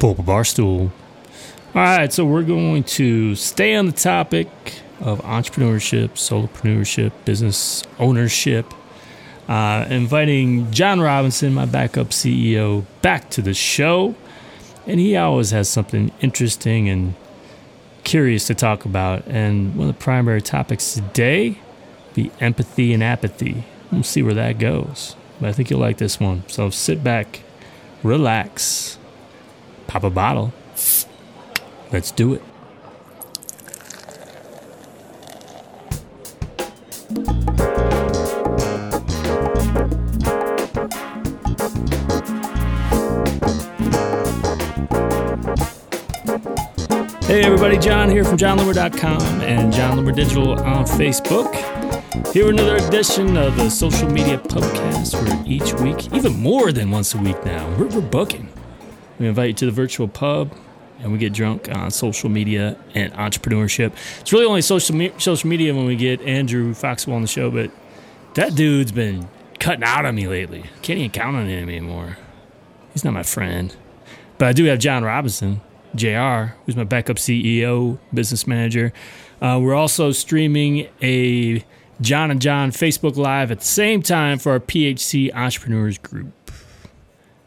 Pull up a bar stool. All right, so we're going to stay on the topic of entrepreneurship, solopreneurship, business ownership. Uh, inviting John Robinson, my backup CEO, back to the show. And he always has something interesting and curious to talk about. And one of the primary topics today be empathy and apathy. We'll see where that goes. But I think you'll like this one. So sit back, relax, pop a bottle. Let's do it. Hey everybody, Jon here from jonloomer.com and Jon Loomer Digital on Facebook. Here with another edition of the Social Media Podcast where each week, even more than once a week now, we're, we're booking. We invite you to the virtual pub and we get drunk on social media and entrepreneurship. It's really only social, me- social media when we get Andrew Foxwell on the show, but that dude's been cutting out on me lately. Can't even count on him anymore. He's not my friend. But I do have John Robinson, JR, who's my backup CEO, business manager. Uh, we're also streaming a John and John Facebook Live at the same time for our PHC Entrepreneurs Group.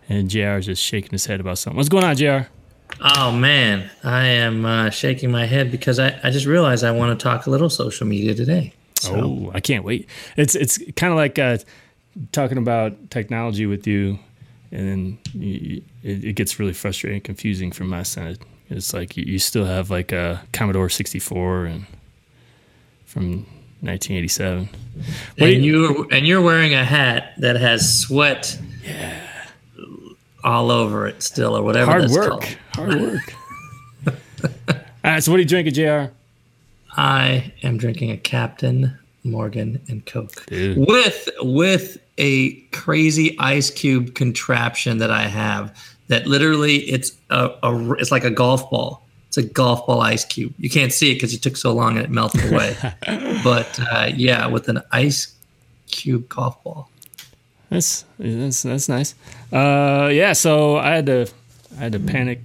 And JR is just shaking his head about something. What's going on, JR? Oh man, I am uh, shaking my head because I, I just realized I want to talk a little social media today. So. Oh, I can't wait. It's it's kind of like uh, talking about technology with you, and then you, it, it, gets really frustrating, and confusing from my side. It's like you, you still have like a Commodore sixty four and from 1987. and you, you and you're wearing a hat that has sweat. Yeah all over it still, or whatever. Hard work. Called. Hard work. all right. So, what are you drinking, Jr? I am drinking a Captain Morgan and Coke Dude. with with a crazy ice cube contraption that I have. That literally, it's a, a it's like a golf ball. It's a golf ball ice cube. You can't see it because it took so long and it melted away. but uh, yeah, with an ice cube golf ball. That's that's that's nice. Uh, yeah, so I had to I had to panic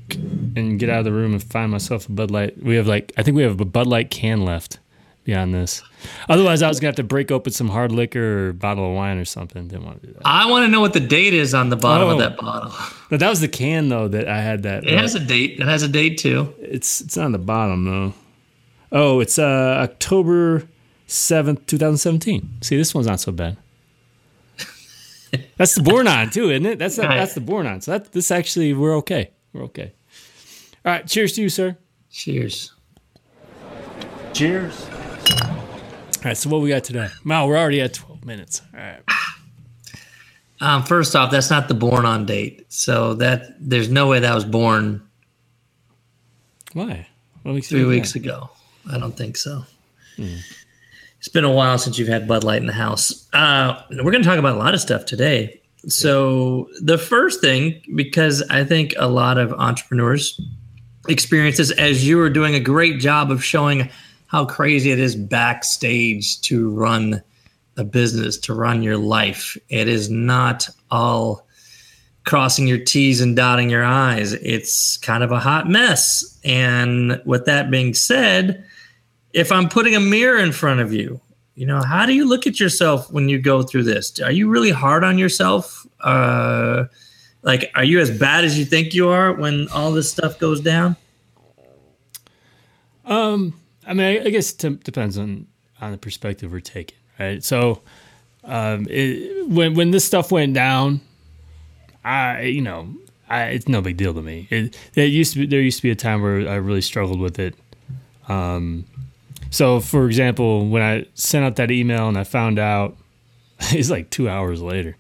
and get out of the room and find myself a Bud Light. We have like I think we have a Bud Light can left beyond this. Otherwise, I was gonna have to break open some hard liquor or bottle of wine or something. Didn't want to do that. I want to know what the date is on the bottom oh. of that bottle. But that was the can though that I had. That it has a date. It has a date too. It's it's on the bottom though. Oh, it's uh, October seventh, two thousand seventeen. See, this one's not so bad. That's the Bournon too, isn't it? That's the, that's the Bournon. So that this actually we're okay. We're okay. All right. Cheers to you, sir. Cheers. Cheers. All right. So what we got today? Wow, we're already at twelve minutes. All right. Um, first off, that's not the born on date. So that there's no way that was born. Why? Three weeks ago. I don't think so. Hmm. It's been a while since you've had Bud Light in the house. Uh, we're going to talk about a lot of stuff today. So, the first thing, because I think a lot of entrepreneurs experience this, as you are doing a great job of showing how crazy it is backstage to run a business, to run your life. It is not all crossing your T's and dotting your I's. It's kind of a hot mess. And with that being said, if I'm putting a mirror in front of you, you know, how do you look at yourself when you go through this? Are you really hard on yourself? Uh, like, are you as bad as you think you are when all this stuff goes down? Um, I mean, I guess it depends on on the perspective we're taking, right? So, um, it, when when this stuff went down, I, you know, I, it's no big deal to me. It, it used to be, there used to be a time where I really struggled with it. Um, so, for example, when I sent out that email and I found out, it's like two hours later,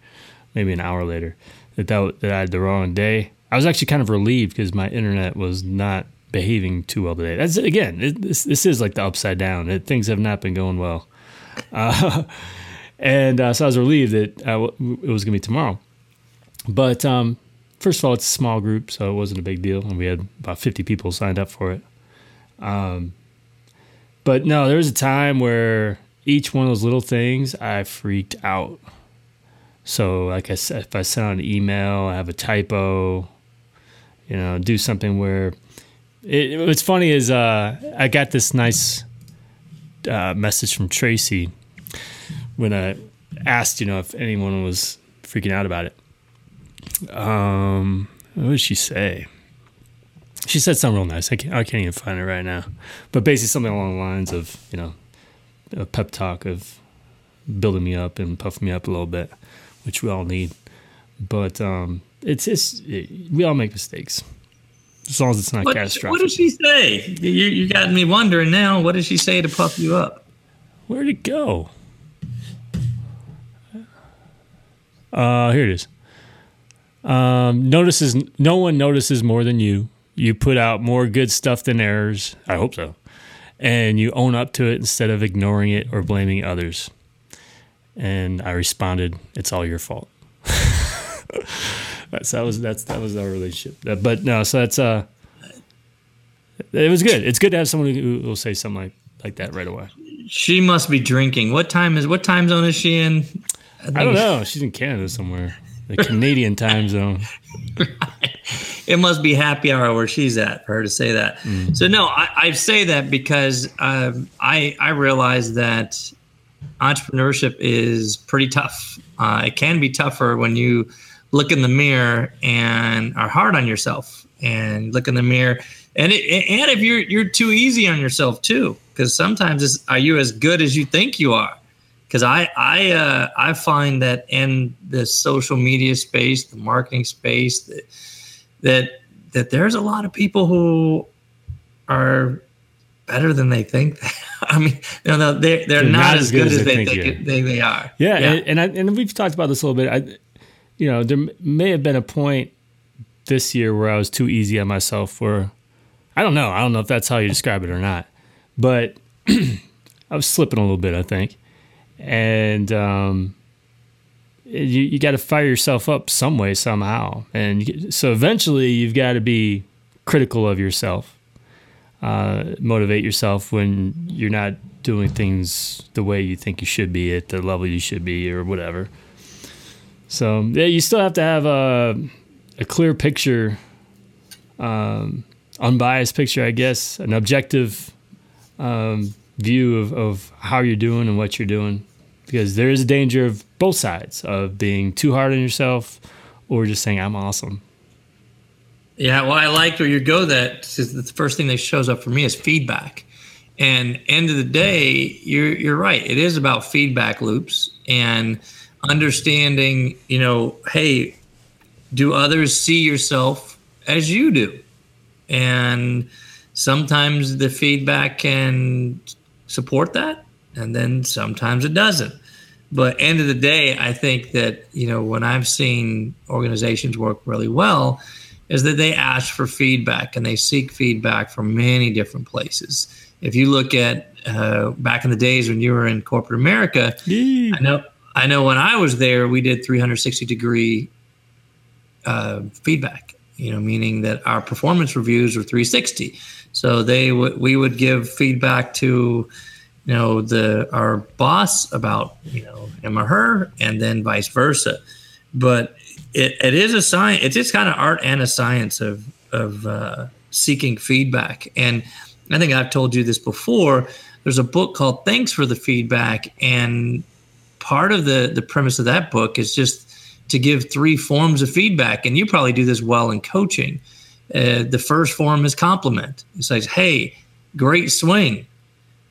maybe an hour later, that, that, that I had the wrong day, I was actually kind of relieved because my internet was not behaving too well today. That's again, it, this, this is like the upside down. It, things have not been going well. Uh, and uh, so I was relieved that I, it was going to be tomorrow. But um, first of all, it's a small group, so it wasn't a big deal. And we had about 50 people signed up for it. Um, but no, there was a time where each one of those little things I freaked out. So, like I said, if I send out an email, I have a typo, You know, do something where it, what's funny is uh, I got this nice uh, message from Tracy when I asked, you know, if anyone was freaking out about it. Um, what did she say? She said something real nice. I can't, I can't even find it right now, but basically something along the lines of, you know, a pep talk of building me up and puffing me up a little bit, which we all need. But um, it's it's it, we all make mistakes, as long as it's not What, catastrophic. what did she say? You, you got me wondering now. What did she say to puff you up? Where'd it go? Uh, here it is. Um, notices no one notices more than you. You put out more good stuff than errors. I hope so. And you own up to it instead of ignoring it or blaming others. And I responded, "It's all your fault." that's that was that's that was our relationship. Uh, But no, so that's uh, it was good. It's good to have someone who will say something like like that right away. She must be drinking. What time is? What time zone is she in? I don't know. She's in Canada somewhere, the Canadian time zone. it must be happy hour where she's at for her to say that. So no, I, I say that because um, I I realize that entrepreneurship is pretty tough. Uh, it can be tougher when you look in the mirror and are hard on yourself, and look in the mirror, and it, and if you're you're too easy on yourself too, because sometimes it's, are you as good as you think you are? because I I uh, I find that in the social media space, the marketing space, that that that there's a lot of people who are better than they think. I mean, no, no, they're they're, not, as good, as, they, think, they they, they are. Yeah, And, and I, and we've talked about this a little bit. I, you know, there may have been a point this year where I was too easy on myself. Where I don't know. I don't know if that's how you describe it or not, but I was slipping a little bit. I think, and um, you you got to fire yourself up some way somehow, and so eventually you've got to be critical of yourself. Uh, motivate yourself when you're not doing things the way you think you should be at the level you should be or whatever. So yeah, you still have to have a a clear picture, um, unbiased picture, I guess, an objective um, view of, of how you're doing and what you're doing, because there is a danger of both sides of being too hard on yourself or just saying I'm awesome. Yeah, well, I liked where you go. That the first thing that shows up for me is feedback. And end of the day, you're you're right. It is about feedback loops and understanding. You know, hey, do others see yourself as you do? And sometimes the feedback can support that, and then sometimes it doesn't. But end of the day, I think that you know when I've seen organizations work really well is that they ask for feedback and they seek feedback from many different places. If you look at uh, back in the days when you were in corporate America, I know I know when I was there, we did 360 degree uh, feedback. You know, meaning that our performance reviews were 360. So they would we would give feedback to you know the our boss about you know him or her, and then vice versa. But it, it is a science. It's just kind of art and a science of of uh, seeking feedback. And I think I've told you this before. There's a book called "Thanks for the Feedback," and part of the the premise of that book is just to give three forms of feedback. And you probably do this well in coaching. Uh, the first form is compliment. It says, "Hey, great swing."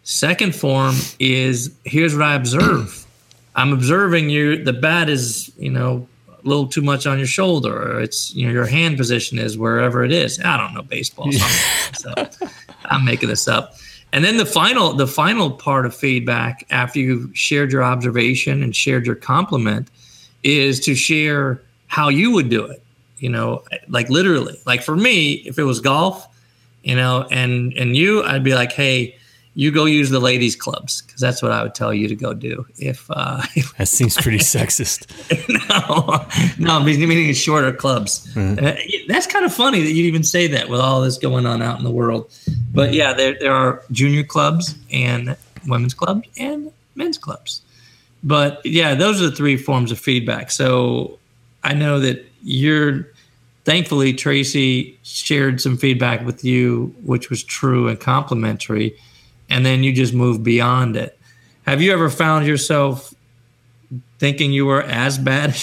Second form is, "Here's what I observe." I'm observing you. The bat is, you know, a little too much on your shoulder, or it's you know your hand position is wherever it is. I don't know baseball, so I'm making this up. And then the final, the final part of feedback after you've shared your observation and shared your compliment is to share how you would do it. You know, like literally, like for me, if it was golf, you know, and and you, I'd be like, hey, you go use the ladies' clubs because that's what I would tell you to go do. If uh, That seems pretty sexist. no, no, meaning shorter clubs. Uh, that's kind of funny that you even say that with all this going on out in the world. But yeah, there there are junior clubs and women's clubs and men's clubs. But yeah, those are the three forms of feedback. So I know that you're thankfully Tracy shared some feedback with you, which was true and complimentary, and then you just move beyond it. Have you ever found yourself thinking you were as bad?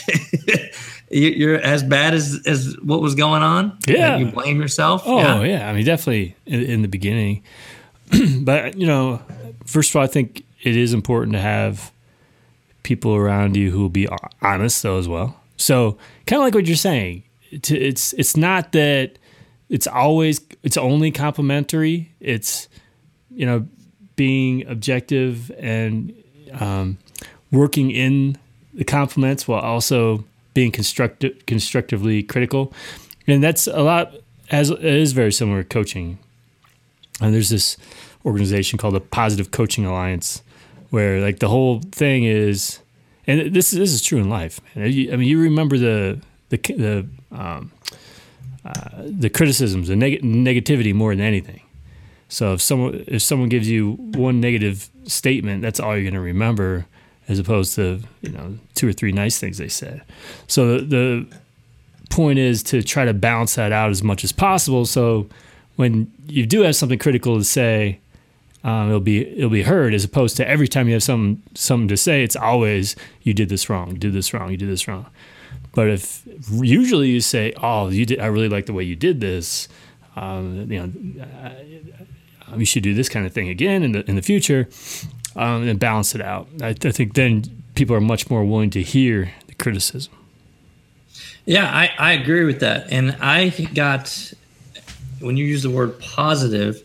you're as bad as as what was going on. Yeah, you blame yourself. Oh yeah, yeah. I mean, definitely in, in the beginning, but you know, first of all, I think it is important to have people around you who will be honest though as well. So kind of like what you're saying, it's it's not that it's always it's only complimentary. It's you know being objective and um, working in the compliments while also being constructive, constructively critical, and that's a lot. As is very similar to coaching, and there's this organization called the Positive Coaching Alliance, where like the whole thing is, and this this is true in life. I mean, you remember the the the um, uh, the criticisms, the neg- negativity more than anything. So if someone if someone gives you one negative statement, that's all you're going to remember as opposed to you know two or three nice things they said. So the, the point is to try to balance that out as much as possible. So when you do have something critical to say, um, it'll be it'll be heard as opposed to every time you have something something to say, it's always you did this wrong, did this wrong, you did this wrong. But if usually you say, "Oh, you did, I really like the way you did this," um, you know, uh, you should do this kind of thing again in the in the future um, and balance it out. I, I, think then people are much more willing to hear the criticism. Yeah, I, I agree with that. And I got, when you use the word positive,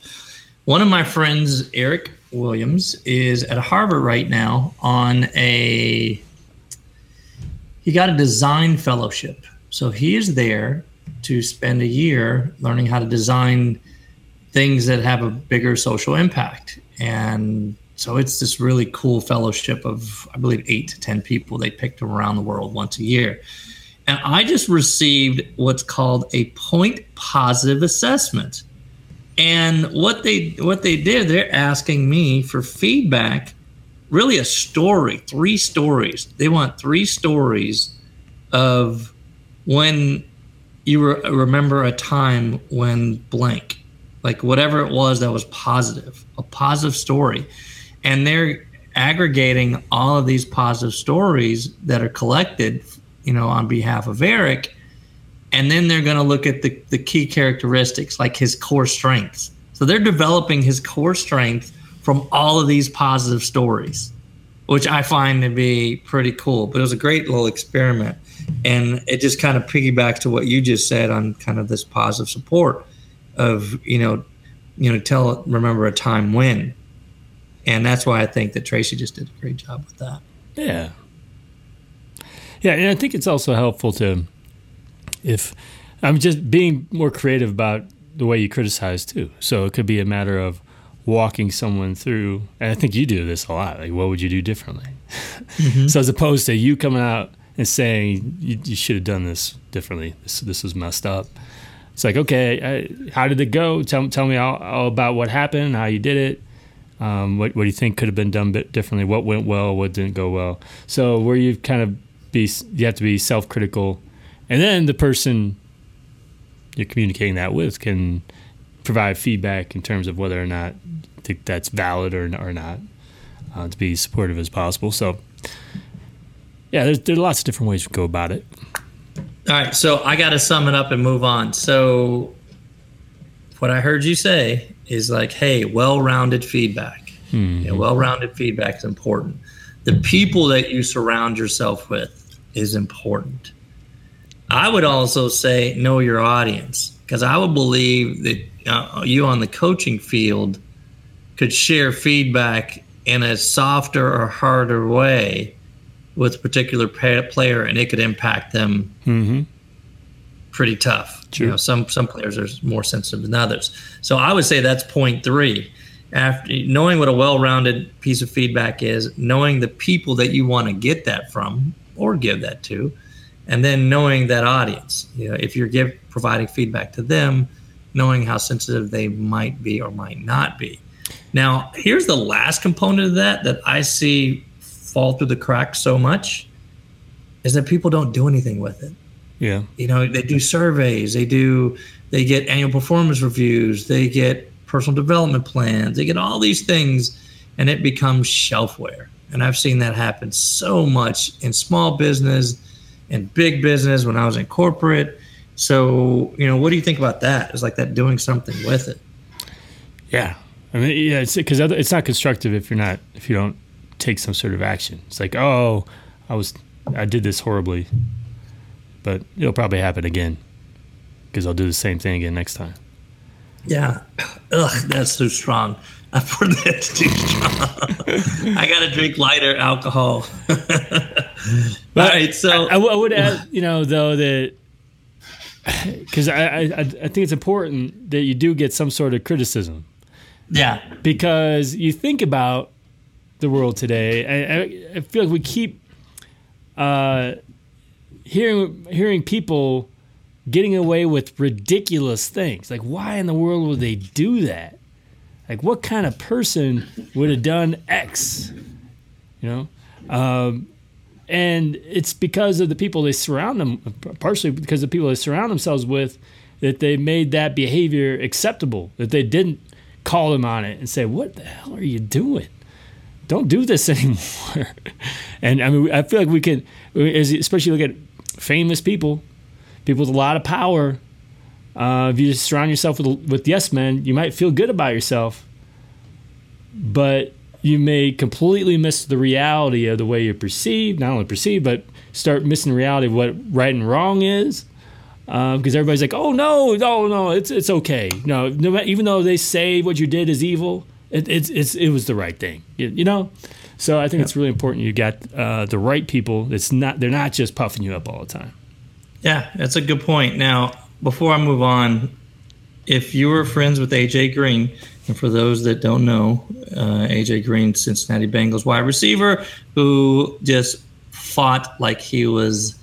one of my friends, Eric Williams, is at Harvard right now on a, he got a design fellowship. So he is there to spend a year learning how to design things that have a bigger social impact. And so it's this really cool fellowship of, I believe, eight to 10 people they picked around the world once a year. And I just received what's called a point positive assessment. And what they what they did, they're asking me for feedback, really a story, three stories. They want three stories of when you re- remember a time when blank, like whatever it was that was positive, a positive story and they're aggregating all of these positive stories that are collected, you know, on behalf of Eric, and then they're going to look at the, the key characteristics like his core strengths. So they're developing his core strength from all of these positive stories, which I find to be pretty cool. But it was a great little experiment. And it just kind of piggybacks to what you just said on kind of this positive support of, you know, you know, tell remember a time when and that's why I think that Tracy just did a great job with that. Yeah, yeah, and I think it's also helpful to if I'm just being more creative about the way you criticize too. So it could be a matter of walking someone through, and I think you do this a lot. Like, what would you do differently? Mm-hmm. so as opposed to you coming out and saying you, you should have done this differently. This this was messed up. It's like, okay, I, how did it go? Tell, tell me all, all, about what happened, how you did it. Um, what, what do you think could have been done bit differently? What went well? What didn't go well? So where you kind of be, you have to be self-critical, and then the person you're communicating that with can provide feedback in terms of whether or not think that's valid or or not, uh, to be supportive as possible. So yeah, there's there's lots of different ways to go about it. All right, so I got to sum it up and move on. So what I heard you say is like, hey, well-rounded feedback. Mm-hmm. You know, well-rounded feedback is important. The people that you surround yourself with is important. I would also say know your audience because I would believe that uh, you on the coaching field could share feedback in a softer or harder way with a particular player and it could impact them mm-hmm. pretty tough. You know, some some players are more sensitive than others. So I would say that's point three. After knowing what a well-rounded piece of feedback is, knowing the people that you want to get that from or give that to, and then knowing that audience. You know, if you're give, providing feedback to them, knowing how sensitive they might be or might not be. Now, here's the last component of that that I see fall through the cracks so much is that people don't do anything with it. Yeah. You know, they do surveys, they do they get annual performance reviews, they get personal development plans, they get all these things and it becomes shelfware. And I've seen that happen so much in small business and big business when I was in corporate. So, you know, what do you think about that? It's like that doing something with it. Yeah. I mean, yeah, it's because it's not constructive if you're not if you don't take some sort of action. It's like, oh, I was I did this horribly, but it'll probably happen again because I'll do the same thing again next time. Yeah. Ugh, that's too strong. I poured that too strong. I got to drink lighter alcohol. All right, so I, I, would add, you know, though that because I, I I think it's important that you do get some sort of criticism. Yeah, because you think about the world today, I, I feel like we keep uh, hearing hearing people getting away with ridiculous things. Like, why in the world would they do that? Like, what kind of person would have done X? You know, um, and it's because of the people they surround them, partially because of the people they surround themselves with, that they made that behavior acceptable. That they didn't call them on it and say, "What the hell are you doing? Don't do this anymore." and I mean, I feel like we can, especially look at famous people, people with a lot of power. Uh, if you just surround yourself with with yes men, you might feel good about yourself, but you may completely miss the reality of the way you're perceived, not only perceived, but start missing reality of what right and wrong is. Because uh, everybody's like, oh no, no, no, it's it's okay. No, no, even though they say what you did is evil, it, it's it's it was the right thing. You, you know. So I think it's really important you got uh, the right people. It's not they're not just puffing you up all the time. Yeah, that's a good point. Now, before I move on, if you were friends with AJ Green, and for those that don't know, uh, AJ Green, Cincinnati Bengals wide receiver, who just fought like he was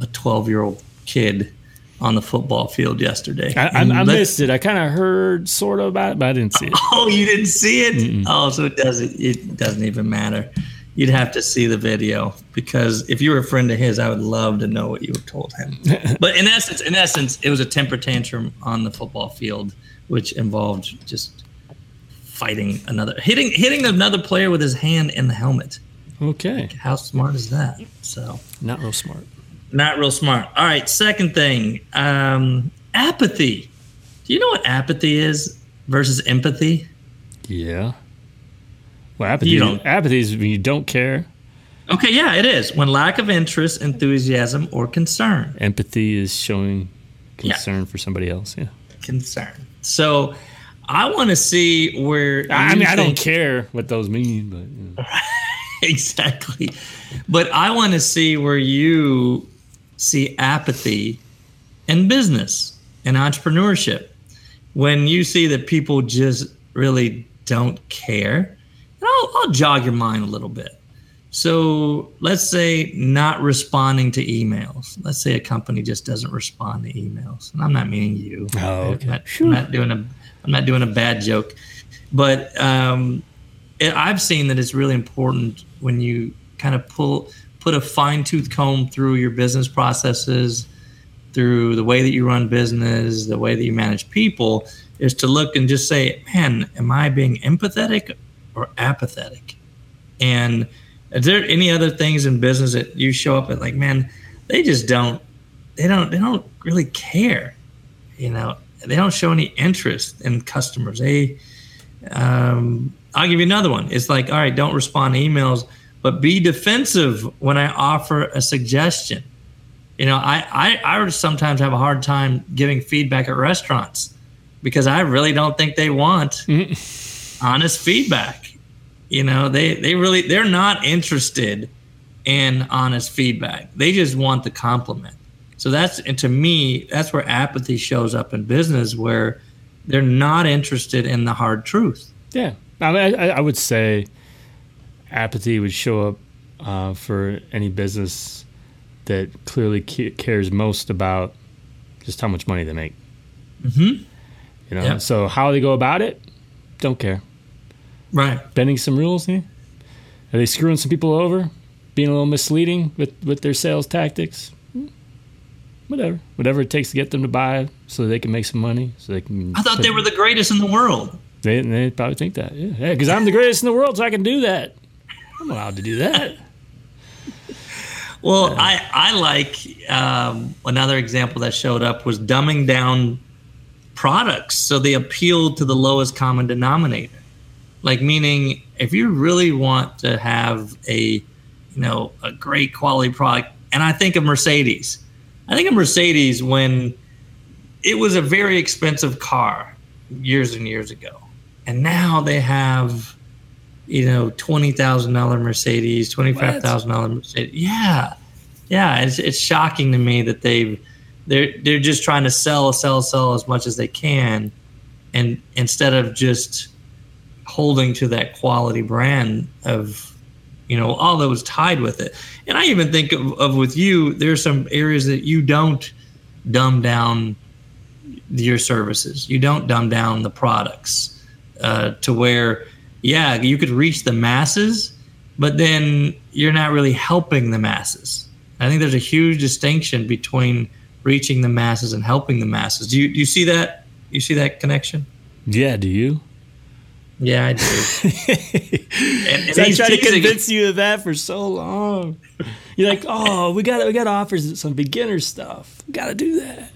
a 12 year old kid on the football field yesterday. I, I, I missed it. I kind of heard sort of about it, but I didn't see it. Oh, you didn't see it? Mm-mm. Oh, so it doesn't. It doesn't even matter. You'd have to see the video because if you were a friend of his, I would love to know what you have told him. but in essence, in essence, it was a temper tantrum on the football field, which involved just fighting another, hitting hitting another player with his hand in the helmet. Okay. Like, how smart is that? So not real smart. Not real smart. All right. Second thing, um, apathy. Do you know what apathy is versus empathy? Yeah. Well, apathy. You don't, apathy is when you don't care. Okay, yeah, it is. When lack of interest, enthusiasm, or concern. Empathy is showing concern yeah. for somebody else. Yeah. Concern. So I want to see where. I mean, I don't care what those mean, but. You know. exactly. But I want to see where you see apathy in business and entrepreneurship. When you see that people just really don't care, I'll, I'll jog your mind a little bit. So let's say not responding to emails. Let's say a company just doesn't respond to emails, and I'm not meaning you. Oh, okay. I'm not, I'm not doing a I'm not doing a bad joke, but um, it, I've seen that it's really important when you kind of pull put a fine tooth comb through your business processes, through the way that you run business, the way that you manage people, is to look and just say, man, am I being empathetic or apathetic? And is there any other things in business that you show up at like, man, they just don't, they don't, they don't really care, you know, they don't show any interest in customers. They, um, I'll give you another one. It's like, all right, don't respond to emails but be defensive when I offer a suggestion. You know, I, I, I would sometimes have a hard time giving feedback at restaurants because I really don't think they want mm-hmm. honest feedback. You know, they, they really, they're not interested in honest feedback. They just want the compliment. So that's, and to me, that's where apathy shows up in business where they're not interested in the hard truth. Yeah. I mean, I, I would say, apathy would show up uh, for any business that clearly cares most about just how much money they make. Mm-hmm. You know, yep. so how they go about it, don't care. Right. Bending some rules, yeah. Are they screwing some people over? Being a little misleading with, with their sales tactics? whatever, whatever it takes to get them to buy, so they can make some money, so they can. I thought they were the greatest in the world. They they probably think that, yeah, because I'm the greatest in the world, so I can do that. I'm allowed to do that. Well, I I like um, another example that showed up was dumbing down products so they appeal to the lowest common denominator. Like meaning, if you really want to have a you know a great quality product, and I think of Mercedes. I think of Mercedes when it was a very expensive car years and years ago, and now they have you know, twenty thousand dollar Mercedes, twenty five thousand dollar Mercedes. Yeah, yeah. It's it's shocking to me that they've they're they're just trying to sell, sell, sell as much as they can, and instead of just holding to that quality brand of you know all that was tied with it. And I even think of, of with you, there's some areas that you don't dumb down your services. You don't dumb down the products uh, to where yeah, you could reach the masses, but then you're not really helping the masses. I think there's a huge distinction between reaching the masses and helping the masses. Do you do you see that? You see that connection? Yeah. Do you? Yeah, I do. and, and I tried to convince you of that for so long. You're like, oh, we got we got offers some beginner stuff. We got to do that.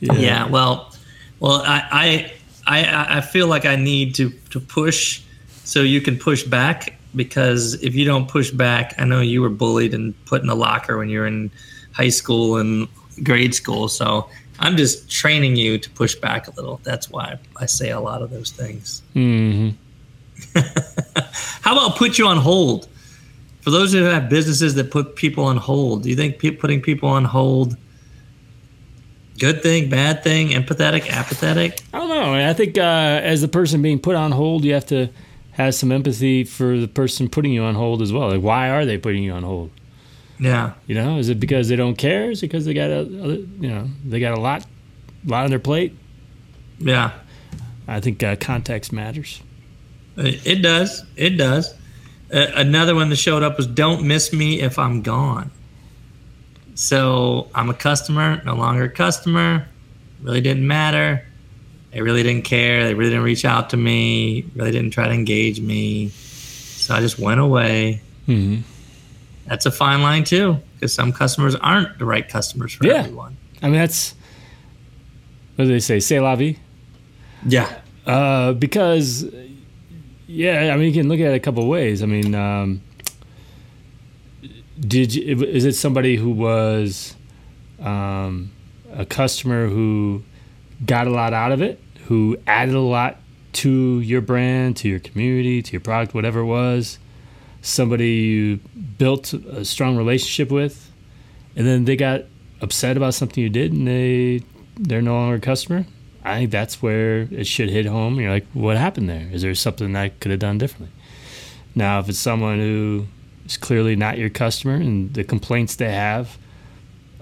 Yeah. yeah. Well, well, I, I I, I feel like I need to, to push so you can push back because if you don't push back, I know you were bullied and put in a locker when you were in high school and grade school. So I'm just training you to push back a little. That's why I say a lot of those things. Mm-hmm. How about put you on hold? For those who have businesses that put people on hold, do you think putting people on hold good thing, bad thing, empathetic, apathetic? I don't know. I think uh, as the person being put on hold, you have to have some empathy for the person putting you on hold as well. Like, why are they putting you on hold? Yeah. You know, is it because they don't care? Is it because they got a, you know, they got a lot, lot on their plate? Yeah. I think uh, context matters. It does. It does. Uh, another one that showed up was "Don't miss me if I'm gone." So I'm a customer, no longer a customer. Really didn't matter. They really didn't care. They really didn't reach out to me. Really didn't try to engage me. So I just went away. Mm-hmm. That's a fine line too, because some customers aren't the right customers for yeah. everyone. I mean, that's what do they say? Say la vie. Yeah. Uh, because, yeah, I mean, you can look at it a couple ways. I mean, um, did you, is it somebody who was um, a customer who got a lot out of it, who added a lot to your brand, to your community, to your product, whatever it was? Somebody you built a strong relationship with, and then they got upset about something you did, and they they're no longer a customer. I think that's where it should hit home. You're like, what happened there? Is there something I could have done differently? Now, if it's someone who is clearly not your customer, and the complaints they have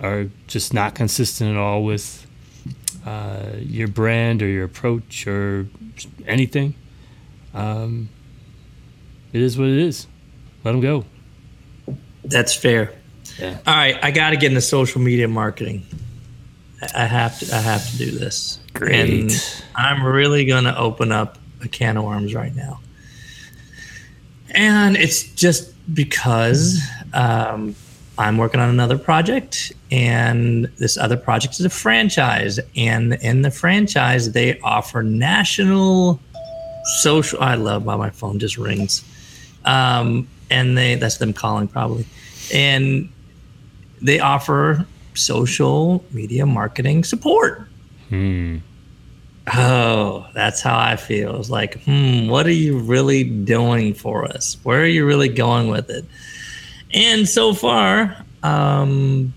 are just not consistent at all with uh, your brand or your approach or anything. Um, it is what it is. Let them go. That's fair. Yeah. All right, I got to get into social media marketing. I have to. I have to do this. Great. And I'm really going to open up a can of worms right now, and it's just because um, I'm working on another project, and this other project is a franchise. And in the franchise, they offer national social. I love why my phone just rings, um, and they that's them calling probably, and they offer social media marketing support. Hmm. Oh, that's how I feel. It's like, hmm, what are you really doing for us? Where are you really going with it? And so far, um,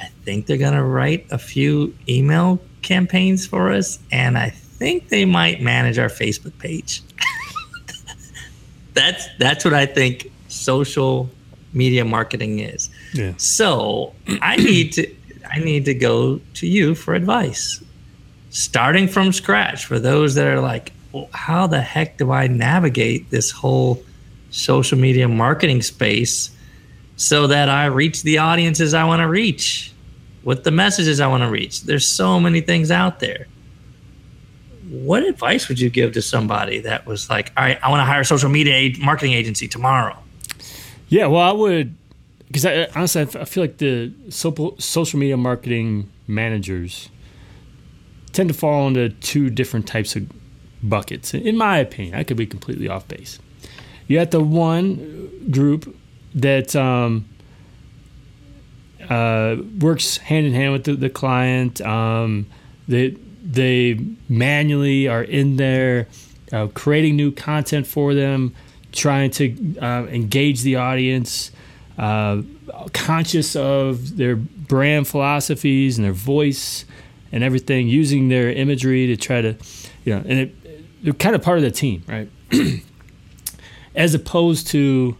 I think they're going to write a few email campaigns for us, and I think they might manage our Facebook page. that's that's what I think social media marketing is. Yeah. So I need to I need to go to you for advice starting from scratch for those that are like, well, how the heck do I navigate this whole social media marketing space so that I reach the audiences I want to reach? with the messages I want to reach. There's so many things out there. What advice would you give to somebody that was like, all right, I want to hire a social media marketing agency tomorrow? Yeah, well, I would, because honestly, I feel like the social media marketing managers tend to fall into two different types of buckets. In my opinion, I could be completely off base. You have the one group that um, uh, works hand in hand with the, the client. Um, they they manually are in there uh, creating new content for them, trying to uh, engage the audience, uh, conscious of their brand philosophies and their voice and everything, using their imagery to try to, you know, and it, they're kind of part of the team, right? As opposed to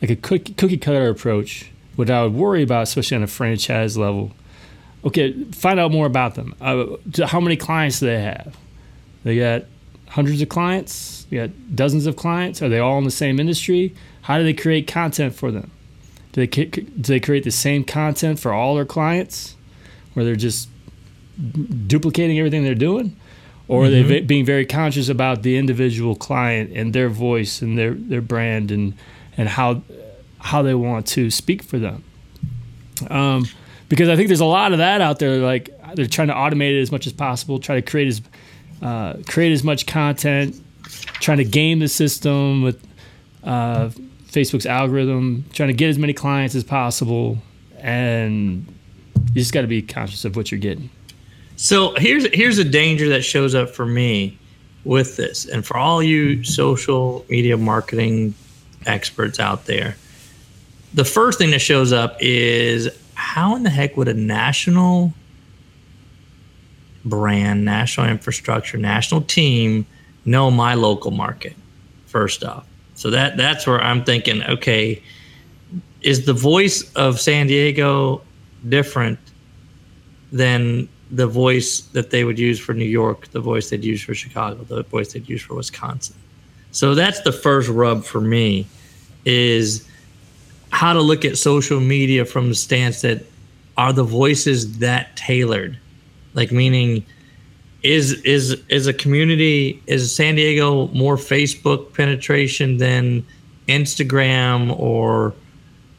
like a cookie, cutter approach what I would worry about, especially on a franchise level, okay, find out more about them. Uh, how many clients do they have? They got hundreds of clients. they got dozens of clients. Are they all in the same industry? How do they create content for them? Do they do they create the same content for all their clients, where they're just duplicating everything they're doing, or mm-hmm. are they being very conscious about the individual client and their voice and their their brand and and how how they want to speak for them. Um, because I think there's a lot of that out there. Like they're trying to automate it as much as possible, try to create as uh, create as much content, trying to game the system with uh, Facebook's algorithm, trying to get as many clients as possible, and you just got to be conscious of what you're getting. So here's here's a danger that shows up for me with this, and for all you social media marketing experts out there the first thing that shows up is how in the heck would a national brand, national infrastructure, national team know my local market? First off, so that that's where I'm thinking. Okay, is the voice of San Diego different than the voice that they would use for New York, the voice they'd use for Chicago, the voice they'd use for Wisconsin? So that's the first rub for me. Is how to look at social media from the stance that are the voices that tailored like meaning is is is a community is san diego more facebook penetration than instagram or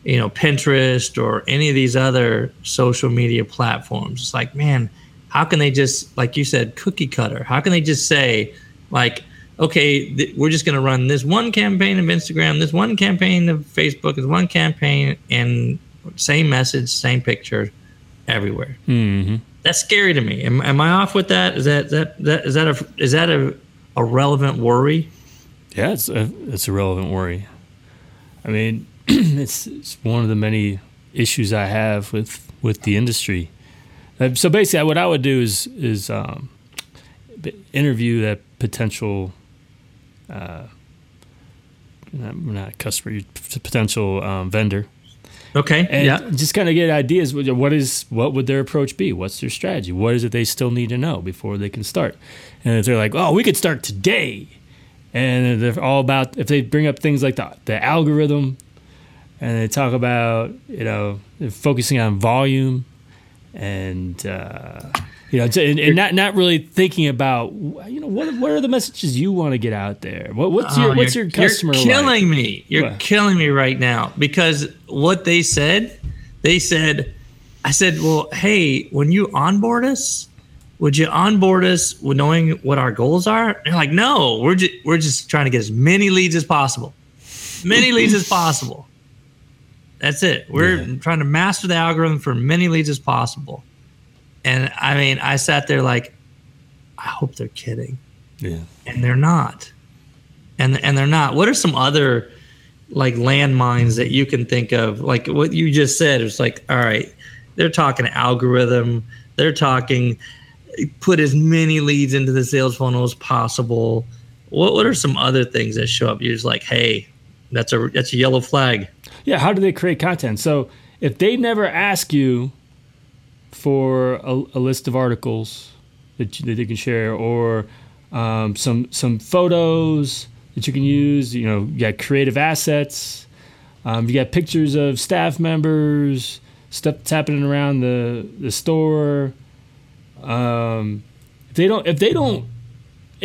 you know pinterest or any of these other social media platforms it's like man how can they just like you said cookie cutter how can they just say like okay, th- we're just going to run this one campaign of Instagram, this one campaign of Facebook, this one campaign, and same message, same picture, everywhere. Mm-hmm. That's scary to me. Am, am I off with that? Is that that, that is that a is that a, a relevant worry? Yeah, it's a it's a relevant worry. I mean, it's it's one of the many issues I have with with the industry. Uh, so basically, what I would do is is um, interview that potential uh, not customer, potential um, vendor. Okay. And yeah. Just kind of get ideas. What is what would their approach be? What's their strategy? What is it they still need to know before they can start? And if they're like, oh, we could start today, and they're all about if they bring up things like the the algorithm, and they talk about you know focusing on volume, and uh, you know, and, and, not not really thinking about you know what what are the messages you want to get out there. What, what's your oh, what's your customer? You're killing like? me. You're what? killing me right now because what they said, they said, I said, well, hey, when you onboard us, would you onboard us with knowing what our goals are? And they're like, no, we're just we're just trying to get as many leads as possible, many leads as possible. That's it. We're yeah. trying to master the algorithm for many leads as possible. And I mean, I sat there like, I hope they're kidding. Yeah. And they're not. And and they're not. What are some other like landmines that you can think of? Like what you just said, it's like, all right, they're talking algorithm, they're talking put as many leads into the sales funnel as possible. What what are some other things that show up? You're just like, hey, that's a that's a yellow flag. Yeah, how do they create content? So if they never ask you for a, a list of articles that, you, that can share or um, some some photos that you can use. You know, you got creative assets. Um, you got pictures of staff members, stuff that's happening around the the store. Um, if they don't if they don't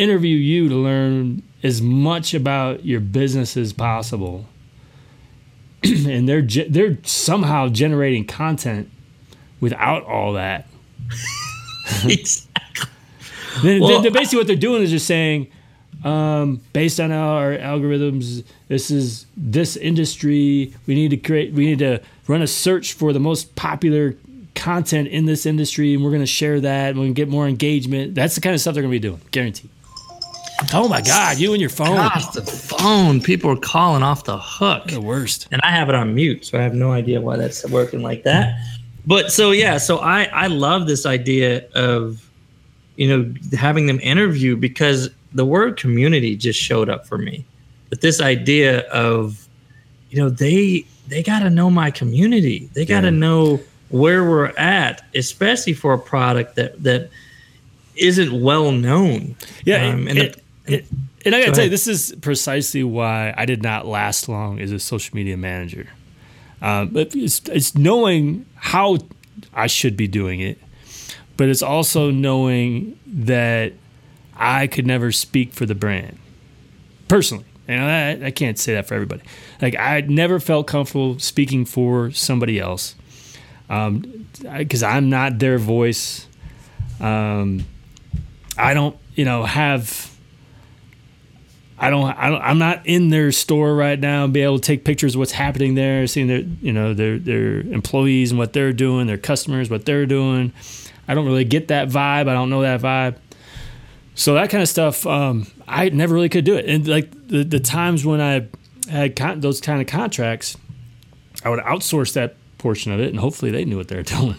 interview you to learn as much about your business as possible, and they're they're somehow generating content without all that. exactly. Then, Well, then basically what they're doing is just saying, um, based on our algorithms, this is this industry. We need to create. We need to run a search for the most popular content in this industry, and we're going to share that. And we're going to get more engagement. That's the kind of stuff they're going to be doing, guaranteed. Oh my God, you and your phone, Gosh, the phone. People are calling off the hook. the worst. and I have it on mute, so I have no idea why that's working like that. But so yeah, so I I love this idea of you know having them interview because the word community just showed up for me. But this idea of you know they they got to know my community. They got to Yeah. know where we're at, especially for a product that that isn't well known. Yeah, Um, and, and it, it- and I got to Go tell you, this is precisely why I did not last long as a social media manager. Um, but it's, it's knowing how I should be doing it, but it's also knowing that I could never speak for the brand personally. Know, I, I can't say that for everybody. Like I never felt comfortable speaking for somebody else because I'm not their voice. Um, I don't, you know, have. I don't, I. I'm not in their store right now and be able to take pictures of what's happening there, seeing their, you know, their their employees and what they're doing, their customers, what they're doing. I don't really get that vibe. I don't know that vibe. So that kind of stuff, um, I never really could do it. And like the the times when I had con- those kind of contracts, I would outsource that portion of it, and hopefully they knew what they were doing.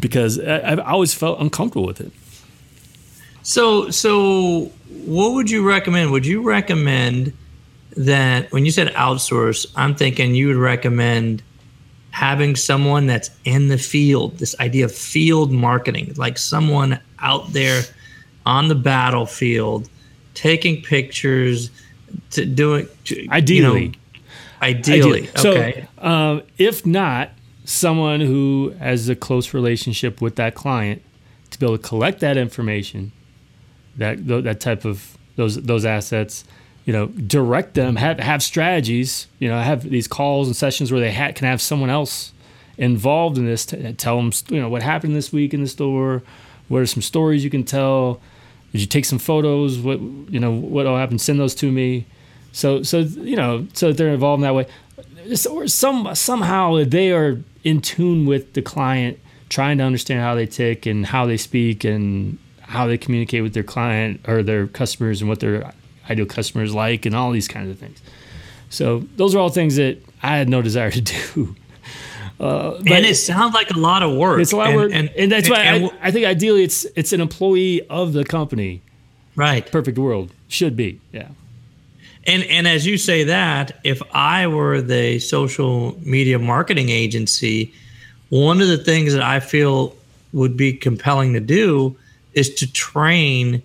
because I, I've always felt uncomfortable with it. So, so what would you recommend? Would you recommend that when you said outsource, I'm thinking you would recommend having someone that's in the field, this idea of field marketing, like someone out there on the battlefield taking pictures, to doing to, you know, Ideally. ideally, So, okay. um, if not, someone who has a close relationship with that client to be able to collect that information, that that type of those those assets, you know, direct them, have have strategies, you know, have these calls and sessions where they ha- can have someone else involved in this tell them, you know, what happened this week in the store, what are some stories you can tell. Did you take some photos? What you know? What all happened? Send those to me. So so you know so that they're involved in that way. Or some somehow they are in tune with the client, trying to understand how they tick and how they speak and how they communicate with their client or their customers and what their ideal customers like and all these kinds of things. So those are all things that I had no desire to do. Uh, but and it sounds like a lot of work. it's a lot of and, work, and, and, that's why and- I, I think ideally it's it's an employee of the company. right. Perfect world should be, yeah. And and as you say that, if I were the social media marketing agency, one of the things that I feel would be compelling to do is to train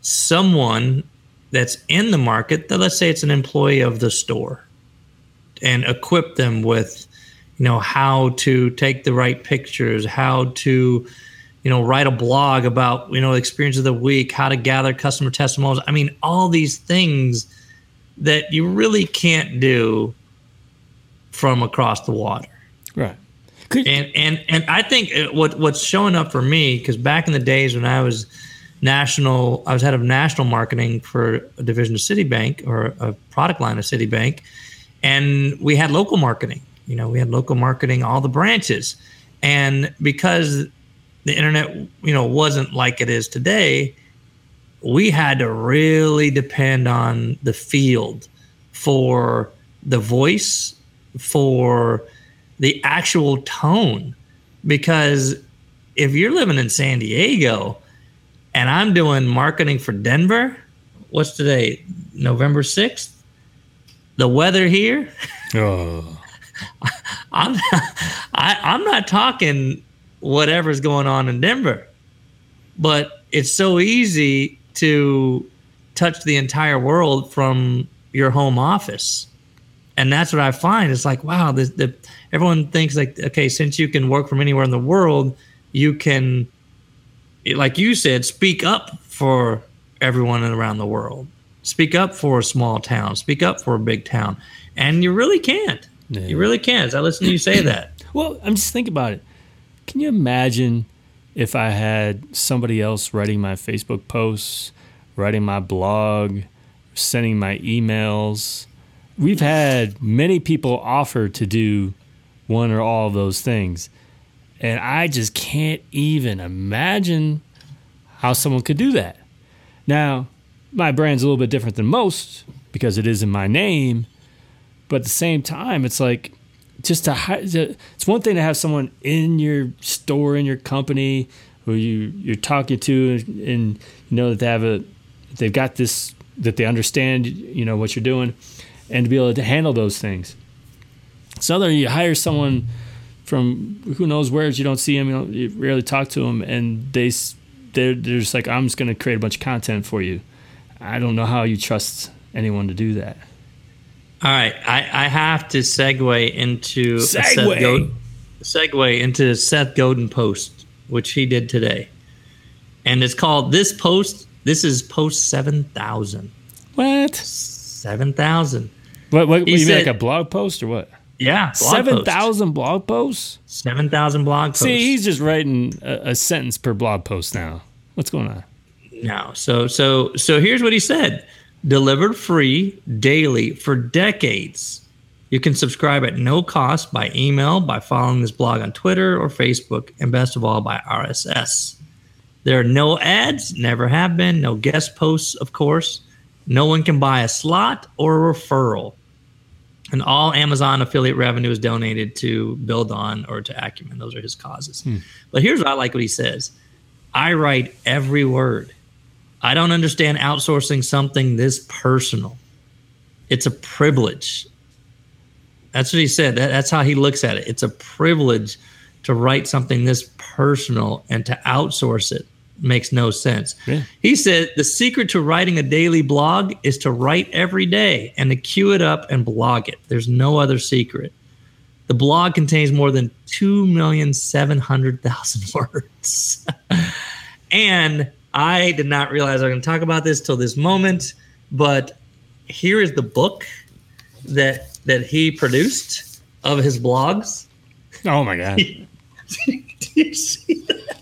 someone that's in the market that let's say it's an employee of the store and equip them with you know how to take the right pictures how to you know write a blog about you know experience of the week how to gather customer testimonials i mean all these things that you really can't do from across the water Right. Could, and and and I think uh, what what's showing up for me because back in the days when I was national, I was head of national marketing for a division of Citibank or a product line of Citibank, and we had local marketing. You know, we had local marketing all the branches, and because the internet, you know, wasn't like it is today, we had to really depend on the field for the voice, for the actual tone. Because if you're living in San Diego and I'm doing marketing for Denver, what's today? November 6th? The weather here, oh, I'm I, I'm not talking whatever's going on in Denver, but it's so easy to touch the entire world from your home office. And that's what I find. It's like, wow, the, the everyone thinks like, okay, since you can work from anywhere in the world, you can, like you said, speak up for everyone around the world. Speak up for a small town. Speak up for a big town, and you really can't. Yeah. You really can't. As I listen to you say that. well, I'm just thinking about it. Can you imagine if I had somebody else writing my Facebook posts, writing my blog, sending my emails? We've had many people offer to do one or all of those things. And I just can't even imagine how someone could do that. Now, my brand's a little bit different than most because it is in my name. But at the same time, it's like just to, it's one thing to have someone in your store, in your company, who you, you're talking to and, you know that they have a, they've got this, that they understand, you know, what you're doing and to be able to handle those things. So other you hire someone from who knows where you don't see them, you, don't, you rarely talk to them, and they they're, they're just like I'm just going to create a bunch of content for you. I don't know how you trust anyone to do that. All right, I, I have to segue into segue. Go- segue into Seth Godin post, which he did today, and it's called this post. This is post seven thousand. What? Seven thousand. What? What? you said, mean like a blog post or what? Yeah, seven thousand blog posts. Seven thousand blog posts. See, he's just writing a, a, sentence per blog post now. What's going on? No. So so so here's what he said: delivered free daily for decades. You can subscribe at no cost by email, by following this blog on Twitter or Facebook, and best of all, by RSS. There are no ads, never have been, no guest posts, of course. No one can buy a slot or a referral. And all Amazon affiliate revenue is donated to Build On or to Acumen. Those are his causes. Hmm. But here's what I like what he says I write every word. I don't understand outsourcing something this personal. It's a privilege. That's what he said. That, that's how he looks at it. It's a privilege to write something this personal and to outsource it makes no sense. Yeah. He said the secret to writing a daily blog is to write every day and to queue it up and blog it. There's no other secret. The blog contains more than 2,700,000 words. and I did not realize I was going to talk about this till this moment, but here is the book that that he produced of his blogs. Oh my god. Do you see that?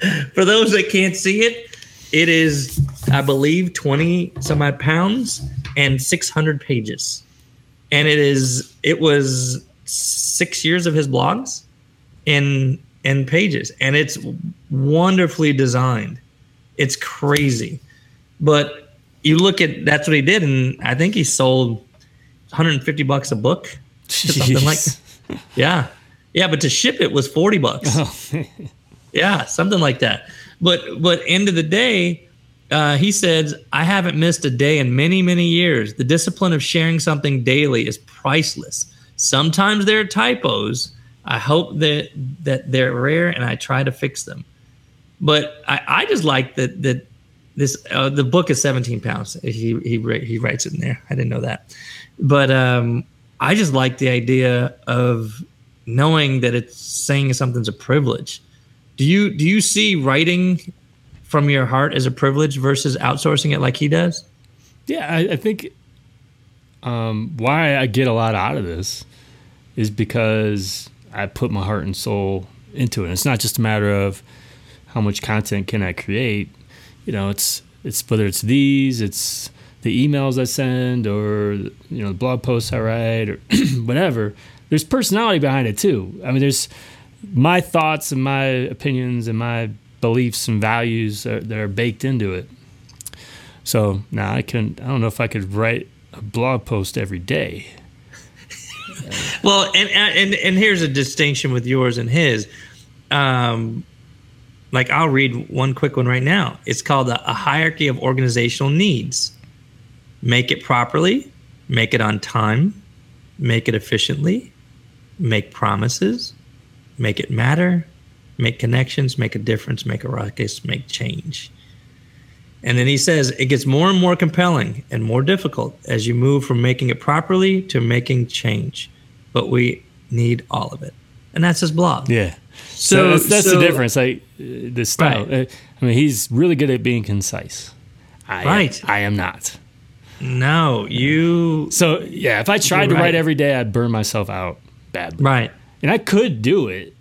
For those that can't see it, it is, I believe, 20 some odd pounds and 600 pages. And it is, it was six years of his blogs in, in pages. And it's wonderfully designed. It's crazy. But you look at, that's what he did. And I think he sold 150 bucks a book. Something like, yeah. Yeah. But to ship it was 40 bucks. Oh. Yeah, something like that. But but end of the day, uh, he said, I haven't missed a day in many, many years. The discipline of sharing something daily is priceless. Sometimes there are typos. I hope that that they're rare and I try to fix them. But I, I just like that that this uh, the book is 17 pounds. He he he writes it in there. I didn't know that. But um, I just like the idea of knowing that it's saying something's a privilege do you do you see writing from your heart as a privilege versus outsourcing it like he does? Yeah, I, I think um, why I get a lot out of this is because I put my heart and soul into it. It's not just a matter of how much content can I create. You know, it's it's whether it's these, it's the emails I send, or you know, the blog posts I write, or whatever. There's personality behind it too. I mean, there's my thoughts and my opinions and my beliefs and values are, that are baked into it. So now I can I don't know if I could write a blog post every day. well, and and and here's a distinction with yours and his. Um, like I'll read one quick one right now. It's called a, a hierarchy of organizational needs. Make it properly, make it on time, make it efficiently, make promises, make it matter, make connections, make a difference, make a ruckus, make change. And then he says it gets more and more compelling and more difficult as you move from making it properly to making change. But we need all of it. And that's his blog. Yeah. So, so that's, that's so, the difference. Like the style. Right. Uh, I mean, he's really good at being concise. I, right. I am not. No, you. So yeah, if I tried to right. write every day, I'd burn myself out badly. Right. And I could do it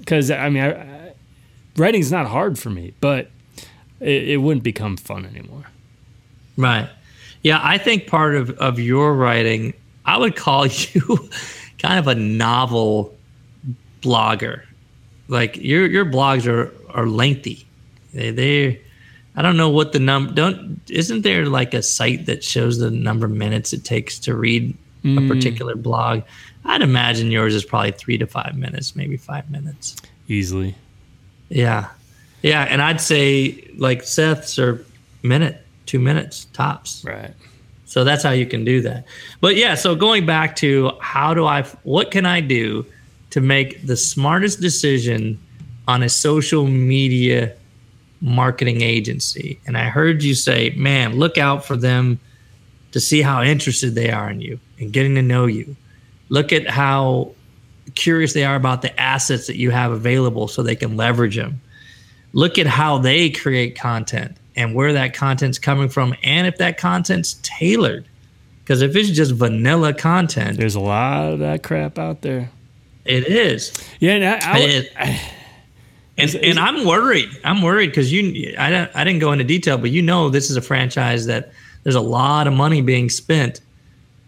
because I mean, I, I, writing's not hard for me, but it, it wouldn't become fun anymore. Right. Yeah, I think part of, of your writing, I would call you kind of a novel blogger. Like your your blogs are are lengthy. They they I don't know what the number don't isn't there like a site that shows the number of minutes it takes to read mm. a particular blog? I'd imagine yours is probably 3 to 5 minutes, maybe 5 minutes. Easily. Yeah. Yeah, and I'd say like Seth's are minute, two minutes tops. Right. So that's how you can do that. But yeah, so going back to how do I, what can I do to make the smartest decision on a social media marketing agency? And I heard you say, man, look out for them to see how interested they are in you and getting to know you. Look at how curious they are about the assets that you have available so they can leverage them. Look at how they create content and where that content's coming from and if that content's tailored. Because if it's just vanilla content there's a lot of that crap out there. It is. Yeah and, I, I, it, I, and, is, and i'm worried. I'm worried because you I, don't, I didn't go into detail but you know this is a franchise that there's a lot of money being spent.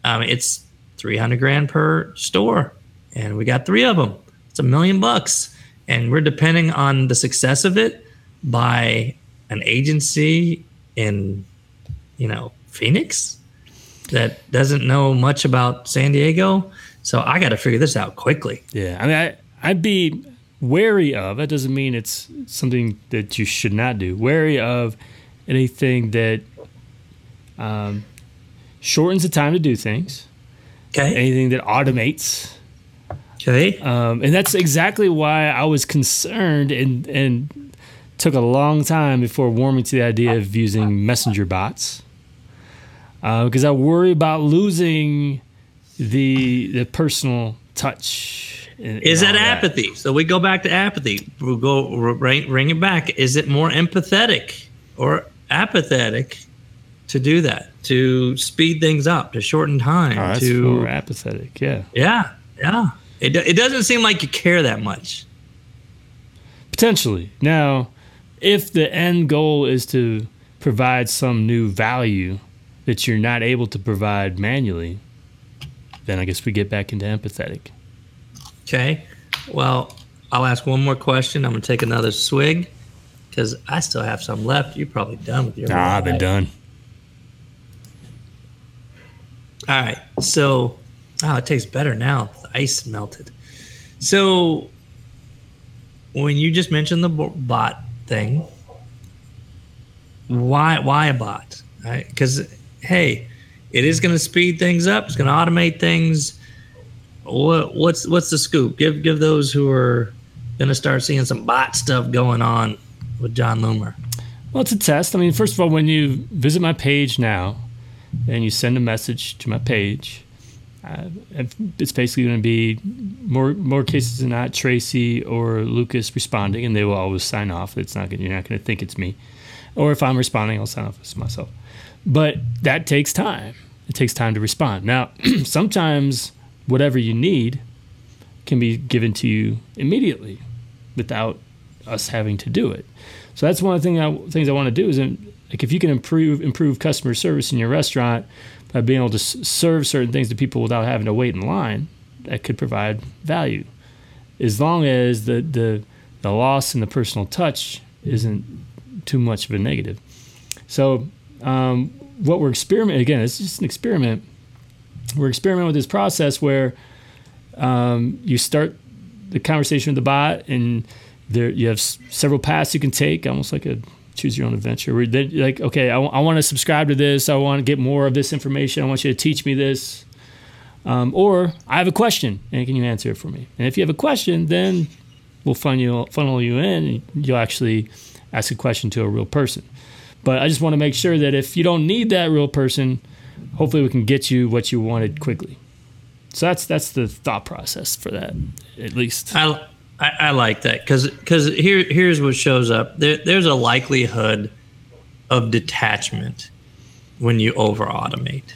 Um, it's 300 grand per store and we got three of them it's a million bucks and we're depending on the success of it by an agency in you know Phoenix that doesn't know much about San Diego. So I got to figure this out quickly. Yeah, I mean, I I'd be wary of. That doesn't mean it's something that you should not do. Wary of anything that um, shortens the time to do things. Okay. Anything that automates Okay. Um, and that's exactly why I was concerned and and took a long time before warming to the idea of using messenger bots because uh, I worry about losing the the personal touch. And, Is that, that apathy? So we go back to apathy. We'll go ring, ring it back. Is it more empathetic or apathetic to do that? To speed things up, to shorten time. Oh, that's to more apathetic. Yeah. Yeah. Yeah. It, it doesn't seem like you care that much. Potentially. Now, if the end goal is to provide some new value that you're not able to provide manually, then I guess we get back into empathetic. Okay. Well, I'll ask one more question. I'm going to take another swig because I still have some left. You're probably done with your. Nah, I've been done. All right. So, oh, it tastes better now The ice melted. So when you just mentioned the bot thing, why why a bot? Because right? hey, it is going to speed things up. It's going to automate things. What, what's what's the scoop? Give give those who are going to start seeing some bot stuff going on with Jon Loomer. Well, it's a test. I mean, first of all, when you visit my page now and you send a message to my page, uh, it's basically going to be more more cases than not Tracy or Lucas responding, and they will always sign off. It's not gonna, you're not going to think it's me, or if I'm responding, I'll sign off as myself. But that takes time. It takes time to respond. Now, sometimes whatever you need can be given to you immediately without us having to do it. So that's one of the thing I, things I want to do is like if you can improve improve customer service in your restaurant by being able to serve certain things to people without having to wait in line, that could provide value. As long as the, the, the loss in the personal touch isn't too much of a negative. So, um, what we're experimenting again, it's just an experiment. We're experimenting with this process where um, you start the conversation with the bot, and there you have several paths you can take, almost like a choose your own adventure. Where they like, okay, I, w- I want to subscribe to this. I want to get more of this information. I want you to teach me this. Um, or I have a question, and can you answer it for me? And if you have a question, then we'll funnel you, funnel you in, and you'll actually ask a question to a real person. But I just want to make sure that if you don't need that real person, hopefully we can get you what you wanted quickly. So that's that's the thought process for that, at least. I, I, I like that because because here here's what shows up. There, there's a likelihood of detachment when you over automate.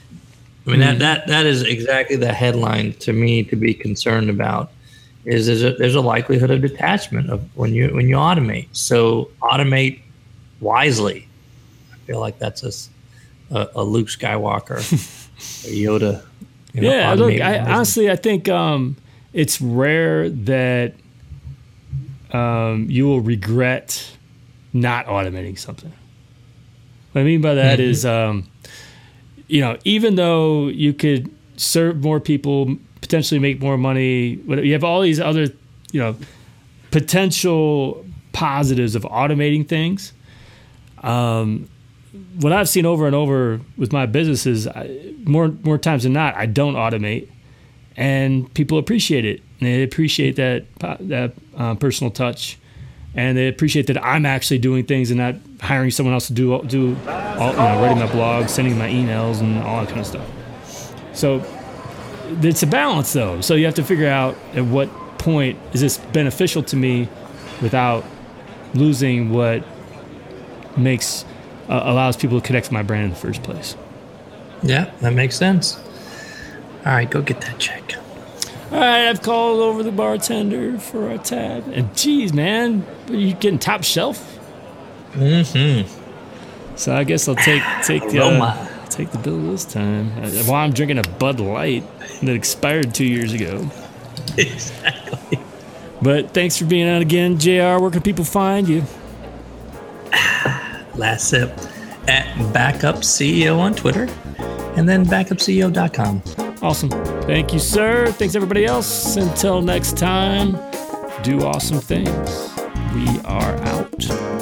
I mean mm-hmm. that, that that is exactly the headline to me to be concerned about. Is there's a, there's a likelihood of detachment of when you when you automate. So automate wisely. I feel like that's a a, a Luke Skywalker, a Yoda. You know, yeah, look. I, honestly, I think um, it's rare that um, you will regret not automating something. What I mean by that mm-hmm. um, you know, even though you could serve more people, potentially make more money, you have all these other, you know, potential positives of automating things. Um, what I've seen over and over with my business is I, more more times than not, I don't automate, and people appreciate it. And they appreciate that that uh, personal touch, and they appreciate that I'm actually doing things and not hiring someone else to do do all, you know, writing my blog, sending my emails, and all that kind of stuff. So it's a balance, though. So you have to figure out at what point is this beneficial to me without losing what makes uh, allows people to connect to my brand in the first place. Yeah, that makes sense. All right, go get that check. All right, I've called over the bartender for a tab. And geez, man, are you getting top shelf? Mm-hmm. So I guess I'll take take the uh, take the bill this time. While I'm drinking a Bud Light that expired two years ago. Exactly. But thanks for being on again, Jr. Where can people find you? Last sip at Backup CEO on Twitter, and then backupceo.com. Awesome. Thank you, sir. Thanks, everybody else. Until next time, do awesome things. We are out.